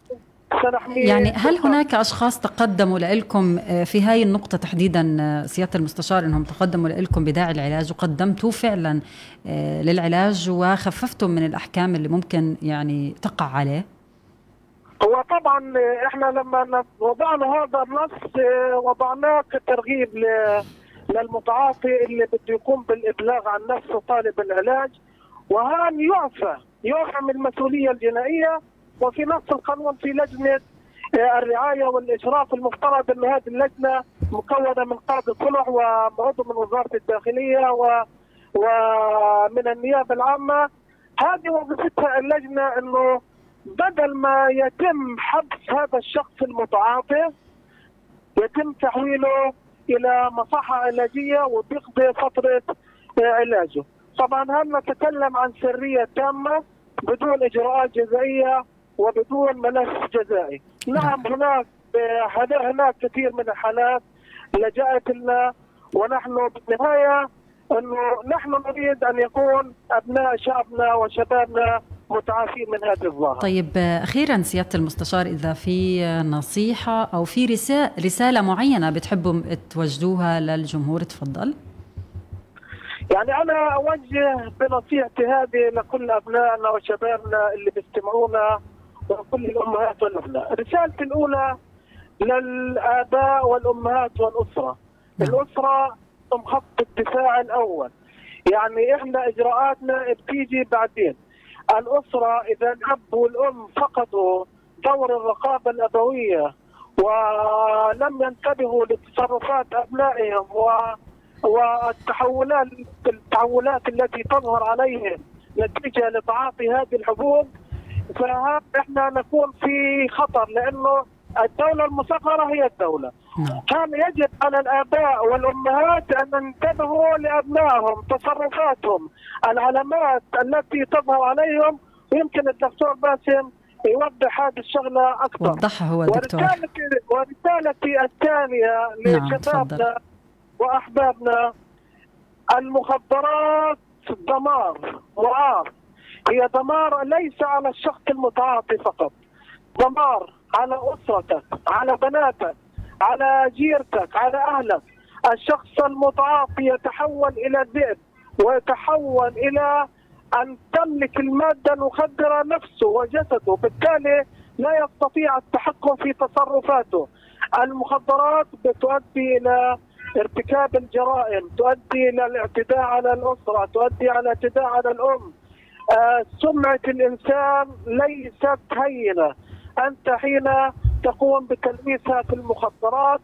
سنحميه؟ يعني هل هناك أشخاص تقدموا لكم في هاي النقطة تحديدا آه، سيادة المستشار إنهم تقدموا لكم بداعي العلاج وقدمتوا فعلا آه، للعلاج وخففتم من الأحكام اللي ممكن يعني تقع عليه؟ هو طبعا إحنا لما وضعنا هذا النص آه، وضعناه كترغيب للمتعاطي اللي بده يقوم بالإبلاغ عن نفسه طالب العلاج. وهان يعفى يعفى من المسؤولية الجنائية. وفي نص القانون في لجنة آه، الرعاية والإشراف المفترض إن هذه اللجنة مكونة من قاضي صلح وعضو من وزارة الداخلية و ومن النيابة العامة. هذه وظيفتها اللجنة إنه بدل ما يتم حبس هذا الشخص المتعاطي يتم تحويله إلى مصحة علاجية وبيقضي فترة آه، علاجه. طبعا هل نتكلم عن سرية تامة بدون إجراءات جزائية وبدون ملف جزائي. نعم هناك آه، هذا- هناك كثير من الحالات لجأت لنا ونحن بالنهاية أنه نحن نريد أن يكون أبناء شعبنا وشبابنا متعافين من هذه الظاهره. طيب أخيرا سيادة المستشار إذا في نصيحة أو في رساله رسالة معينة بتحبوا توجهوها للجمهور تفضل يعني أنا أوجه بنصيحتي هذه لكل أبنائنا وشبابنا اللي بيستمعونا وكل الأمهات والأبناء، رسالتي الأولى للآباء والأمهات والأسرة. نعم. الأسرة هم خط الدفاع الأول. يعني إحنا إجراءاتنا بتيجي بعدين. الأسرة إذا الأب والأم فقدوا دور الرقابة الأبوية ولم ينتبهوا لتصرفات أبنائهم و والتحولات التحولات التي تظهر عليهم نتيجة لتعاطي هذه الحبوب فاحنا نكون في خطر لأنه الدولة المصغرة هي الدولة. نعم كان يجب على الآباء والأمهات أن ينتبهوا لأبنائهم تصرفاتهم العلامات التي تظهر عليهم ويمكن الدكتور باسم يوضح هذه الشغلة أكثر. وضحها هو دكتور ورسالتي الثانية نعم، لشبابنا تفضل. وأحبابنا المخدرات دمار وعار هي دمار ليس على الشخص المتعاطي فقط دمار على أسرتك على بناتك على جيرتك على أهلك. الشخص المتعاطي يتحول إلى ذئب ويتحول إلى أن تملك المادة المخدرة نفسه وجسده. بالتالي لا يستطيع التحكم في تصرفاته. المخدرات بتؤدي إلى ارتكاب الجرائم تؤدي إلى الاعتداء على الأسرة تؤدي على الاعتداء على الأم. آه، سمعة الإنسان ليست هينة. أنت حين تقوم بتلميسها في المخدرات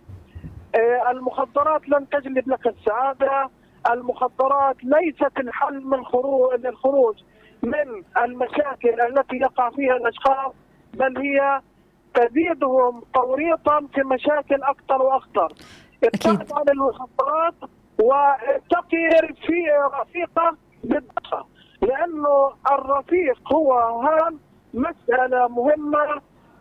آه، المخدرات لن تجلب لك السعادة المخدرات ليست الحل من خروج للخروج من المشاكل التي يقع فيها الأشخاص بل هي تزيدهم توريطا في مشاكل أكثر وأكثر ابتعد عن المخدرات وتقي في رفيقه بالدقه لأنه الرفيق هو هام مسألة مهمة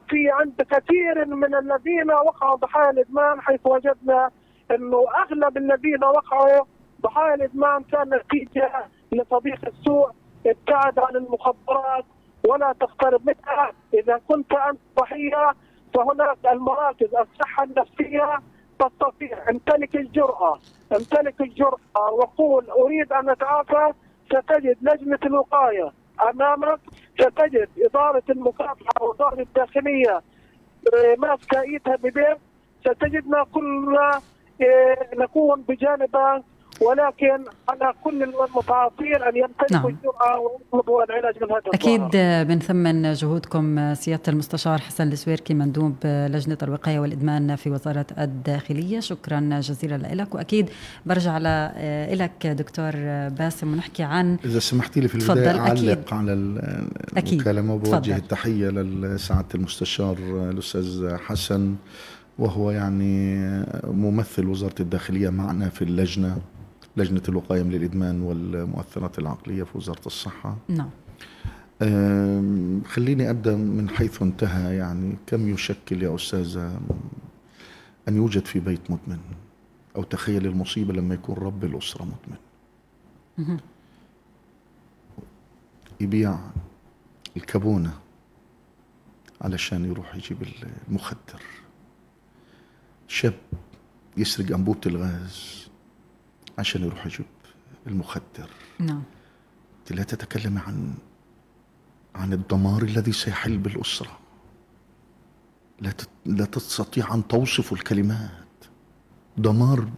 في عند كثير من الذين وقعوا ضحايا الادمان حيث وجدنا إنه أغلب الذين وقعوا ضحايا الادمان كان نتيجه لصديق السوء ابتعد عن المخدرات ولا تقترب منها. إذا كنت أنت ضحيه فهناك المراكز الصحة النفسية تستطيع. امتلك الجرأة امتلك الجرأة وقول أريد أن أتعافى ستجد لجنة الوقاية أمامك. ستجد إدارة المكافحه واداره الداخلية آه، ماسكة إيدها ببيت ستجدنا كلنا آه، نكون بجانبك ولكن على كل المتعاطين أن يمتلكوا نعم. الجرأة ويطلبوا العلاج من هذا أكيد بنثمن جهودكم سيادة المستشار حسن السويركي مندوب لجنة الوقاية والإدمان في وزارة الداخلية. شكرا جزيلا لك. وأكيد برجع لك دكتور باسم ونحكي عن إذا سمحتي لي في البداية أعلق على المكالمة وبوجه التحية لسعادة المستشار الأستاذ حسن وهو يعني ممثل وزارة الداخلية معنا في اللجنة. لجنة الوقاية من الإدمان والمؤثرات العقلية في وزارة الصحة. نعم. خليني أبدأ من حيث انتهى يعني كم يشكل يا أستاذة أن يوجد في بيت مدمن؟ أو تخيل المصيبة لما يكون رب الأسرة مدمن. يبيع الكابونة علشان يروح يجيب المخدر. شاب يسرق أنبوبة الغاز. عشان يروح يجيب المخدر. نعم. لا تتكلم عن عن الدمار الذي سيحل بالأسرة. لا لا تستطيع أن توصف الكلمات. دمار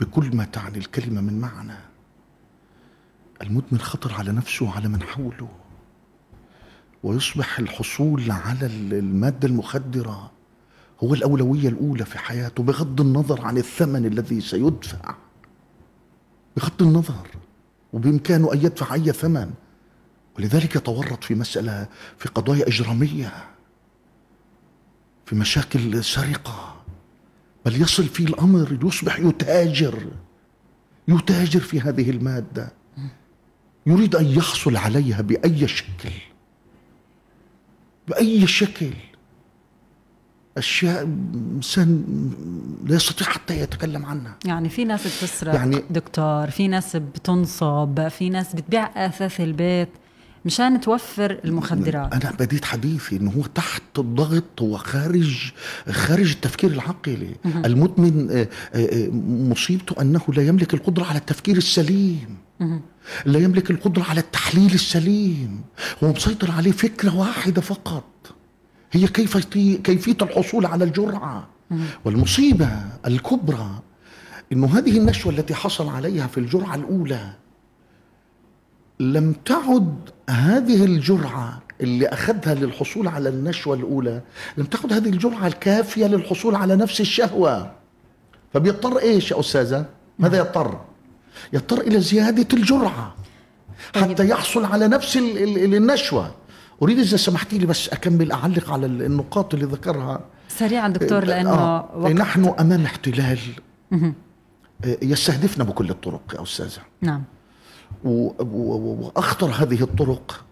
بكل ما تعني الكلمة من معنى. المدمن خطر على نفسه وعلى من حوله. ويصبح الحصول على المادة المخدرة هو الأولوية الأولى في حياته بغض النظر عن الثمن الذي سيدفع. بغض النظر وبإمكانه أن يدفع أي ثمن. ولذلك يتورط في مسألة في قضايا إجرامية في مشاكل سرقة. بل يصل فيه الأمر يصبح يتاجر يتاجر في هذه المادة. يريد أن يحصل عليها بأي شكل بأي شكل. أشياء إنسان لا يستطيع حتى يتكلم عنها. يعني في ناس بتسرق يعني دكتور في ناس بتنصب في ناس بتبيع آثاث البيت مشان توفر المخدرات. أنا بديت حديثي إنه هو تحت الضغط هو خارج خارج التفكير العقلي. المدمن آه، آه، مصيبته أنه لا يملك القدرة على التفكير السليم. لا يملك القدرة على التحليل السليم. هو مسيطر عليه فكرة واحدة فقط. هي كيف كيفية الحصول على الجرعة والمصيبة الكبرى. أنه هذه النشوة التي حصل عليها في الجرعة الأولى لم تعد هذه الجرعة اللي أخذها للحصول على النشوة الأولى لم تعد هذه الجرعة الكافية للحصول على نفس الشهوة. فبيضطر إيش يا أستاذة؟ ماذا يضطر؟ يضطر إلى زيادة الجرعة حتى طيب. يحصل على نفس النشوة. أريد إذا سمحتي لي بس أكمل أعلق على النقاط اللي ذكرها. سريعا دكتور لأنه آه. وقت. نحن أمام احتلال. آه، يستهدفنا بكل الطرق يا أستاذة. نعم. وأخطر هذه الطرق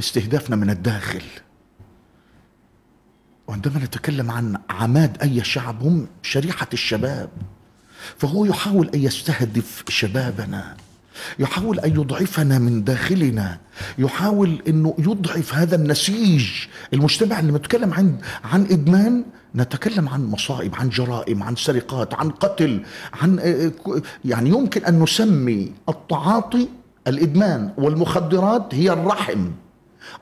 استهدافنا من الداخل. وعندما نتكلم عن عماد أي شعب هم شريحة الشباب. فهو يحاول أن يستهدف شبابنا. يحاول أن يضعفنا من داخلنا يحاول إنه يضعف هذا النسيج. المجتمع اللي بنتكلم عن عن إدمان نتكلم عن مصائب عن جرائم عن سرقات عن قتل عن آه، آه، يعني يمكن أن نسمي التعاطي الإدمان والمخدرات هي الرحم.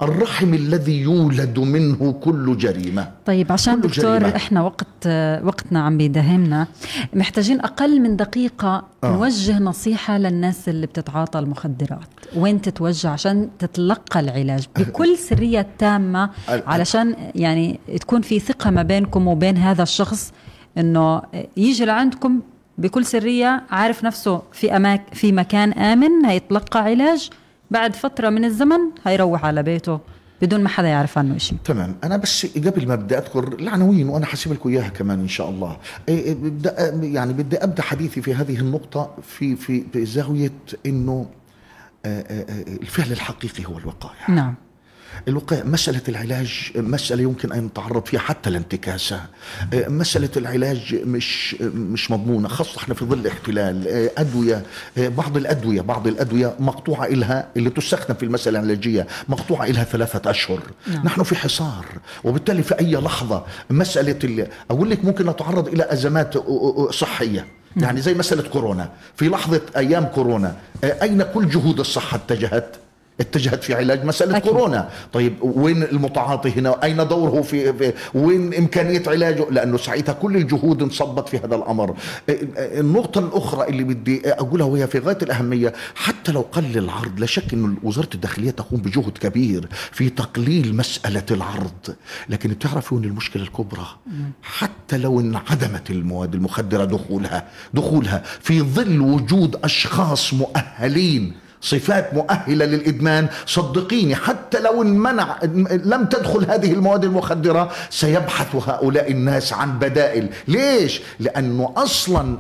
الرحم الذي يولد منه كل جريمة طيب عشان دكتور جريمة. إحنا وقت وقتنا عم بيداهمنا محتاجين أقل من دقيقة آه. نوجه نصيحة للناس اللي بتتعاطى المخدرات وين تتوجه عشان تتلقى العلاج [LAUGHS] بكل سرية تامة علشان يعني تكون في ثقة ما بينكم وبين هذا الشخص إنه يجي لعندكم بكل سرية عارف نفسه في أماك في مكان آمن هيتلقى علاج بعد فترة من الزمن هيروح على بيته بدون ما حدا يعرف عنه شيء تمام. أنا بس قبل ما أبدأ أذكر العناوين وأنا حاسب لكم إياها كمان إن شاء الله. إيه إيه بدأ يعني بدي أبدأ حديثي في هذه النقطة في في بزاويه إنه آه، آه، آه، الفعل الحقيقي هو الوقاية. نعم. الوقاية مسألة العلاج مسألة يمكن أن نتعرض فيها حتى لانتكاسة آه، مسألة العلاج مش مش مضمونة خاصة إحنا في ظل احتلال آه، أدوية آه، بعض الأدوية بعض الأدوية مقطوعة إلها اللي تستخدم في المسألة العلاجية مقطوعة إلها ثلاثة أشهر. نعم. نحن في حصار وبالتالي في أي لحظة مسألة اللي أقول لك ممكن نتعرض إلى أزمات صحية. يعني زي مسألة كورونا. في لحظة أيام كورونا أين كل جهود الصحة اتجهت؟ اتجهت في علاج مسألة أكيد. كورونا. طيب وين المتعاطي هنا؟ أين دوره في, في وين إمكانية علاجه؟ لأنه ساعتها كل الجهود انصبت في هذا الأمر. النقطة الأخرى اللي بدي أقولها وهي في غاية الأهمية حتى لو قل العرض لا شك أن وزارة الداخلية تقوم بجهد كبير في تقليل مسألة العرض. لكن بتعرفوا أن المشكلة الكبرى؟ حتى لو انعدمت المواد المخدرة دخولها دخولها في ظل وجود أشخاص مؤهلين صفات مؤهلة للإدمان صدقيني حتى لو انمنع لم تدخل هذه المواد المخدرة سيبحث هؤلاء الناس عن بدائل ليش؟ لأنه أصلا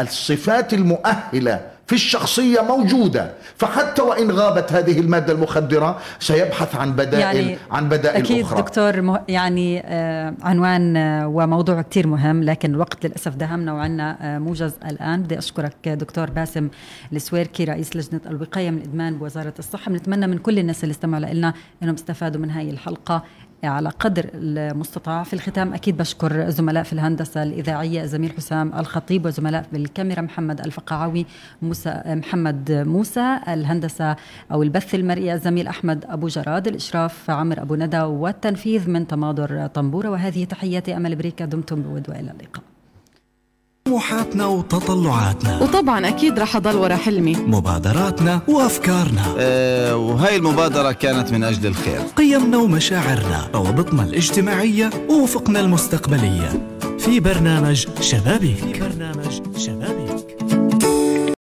الصفات المؤهلة في الشخصية موجودة. فحتى وإن غابت هذه المادة المخدرة سيبحث عن بدائل يعني عن بدائل أكيد أخرى. دكتور مه... يعني آه عنوان آه وموضوع كتير مهم لكن الوقت للأسف دهمنا وعنا آه موجز الآن. بدي أشكرك دكتور باسم السويركي رئيس لجنة الوقاية من الإدمان بوزارة الصحة. بنتمنى من كل الناس اللي استمعوا لنا أنهم استفادوا من هاي الحلقة. على قدر المستطاع. في الختام أكيد بشكر زملاء في الهندسة الإذاعية زميل حسام الخطيب وزملاء بالكاميرا محمد الفقعاوي موسى محمد موسى الهندسة أو البث المرئي الزميل أحمد أبو جراد الإشراف عمر أبو ندى والتنفيذ من تماضر طنبورة. وهذه تحياتي أمل بريكا دمتم بود وإلى اللقاء. طموحاتنا وتطلعاتنا. وطبعا أكيد رح أضل ورا حلمي. مبادراتنا وأفكارنا. أه وهاي المبادرة كانت من أجل الخير. قيمنا ومشاعرنا روابطنا الاجتماعية وافقنا المستقبلية. في برنامج شبابيك. في برنامج شبابيك.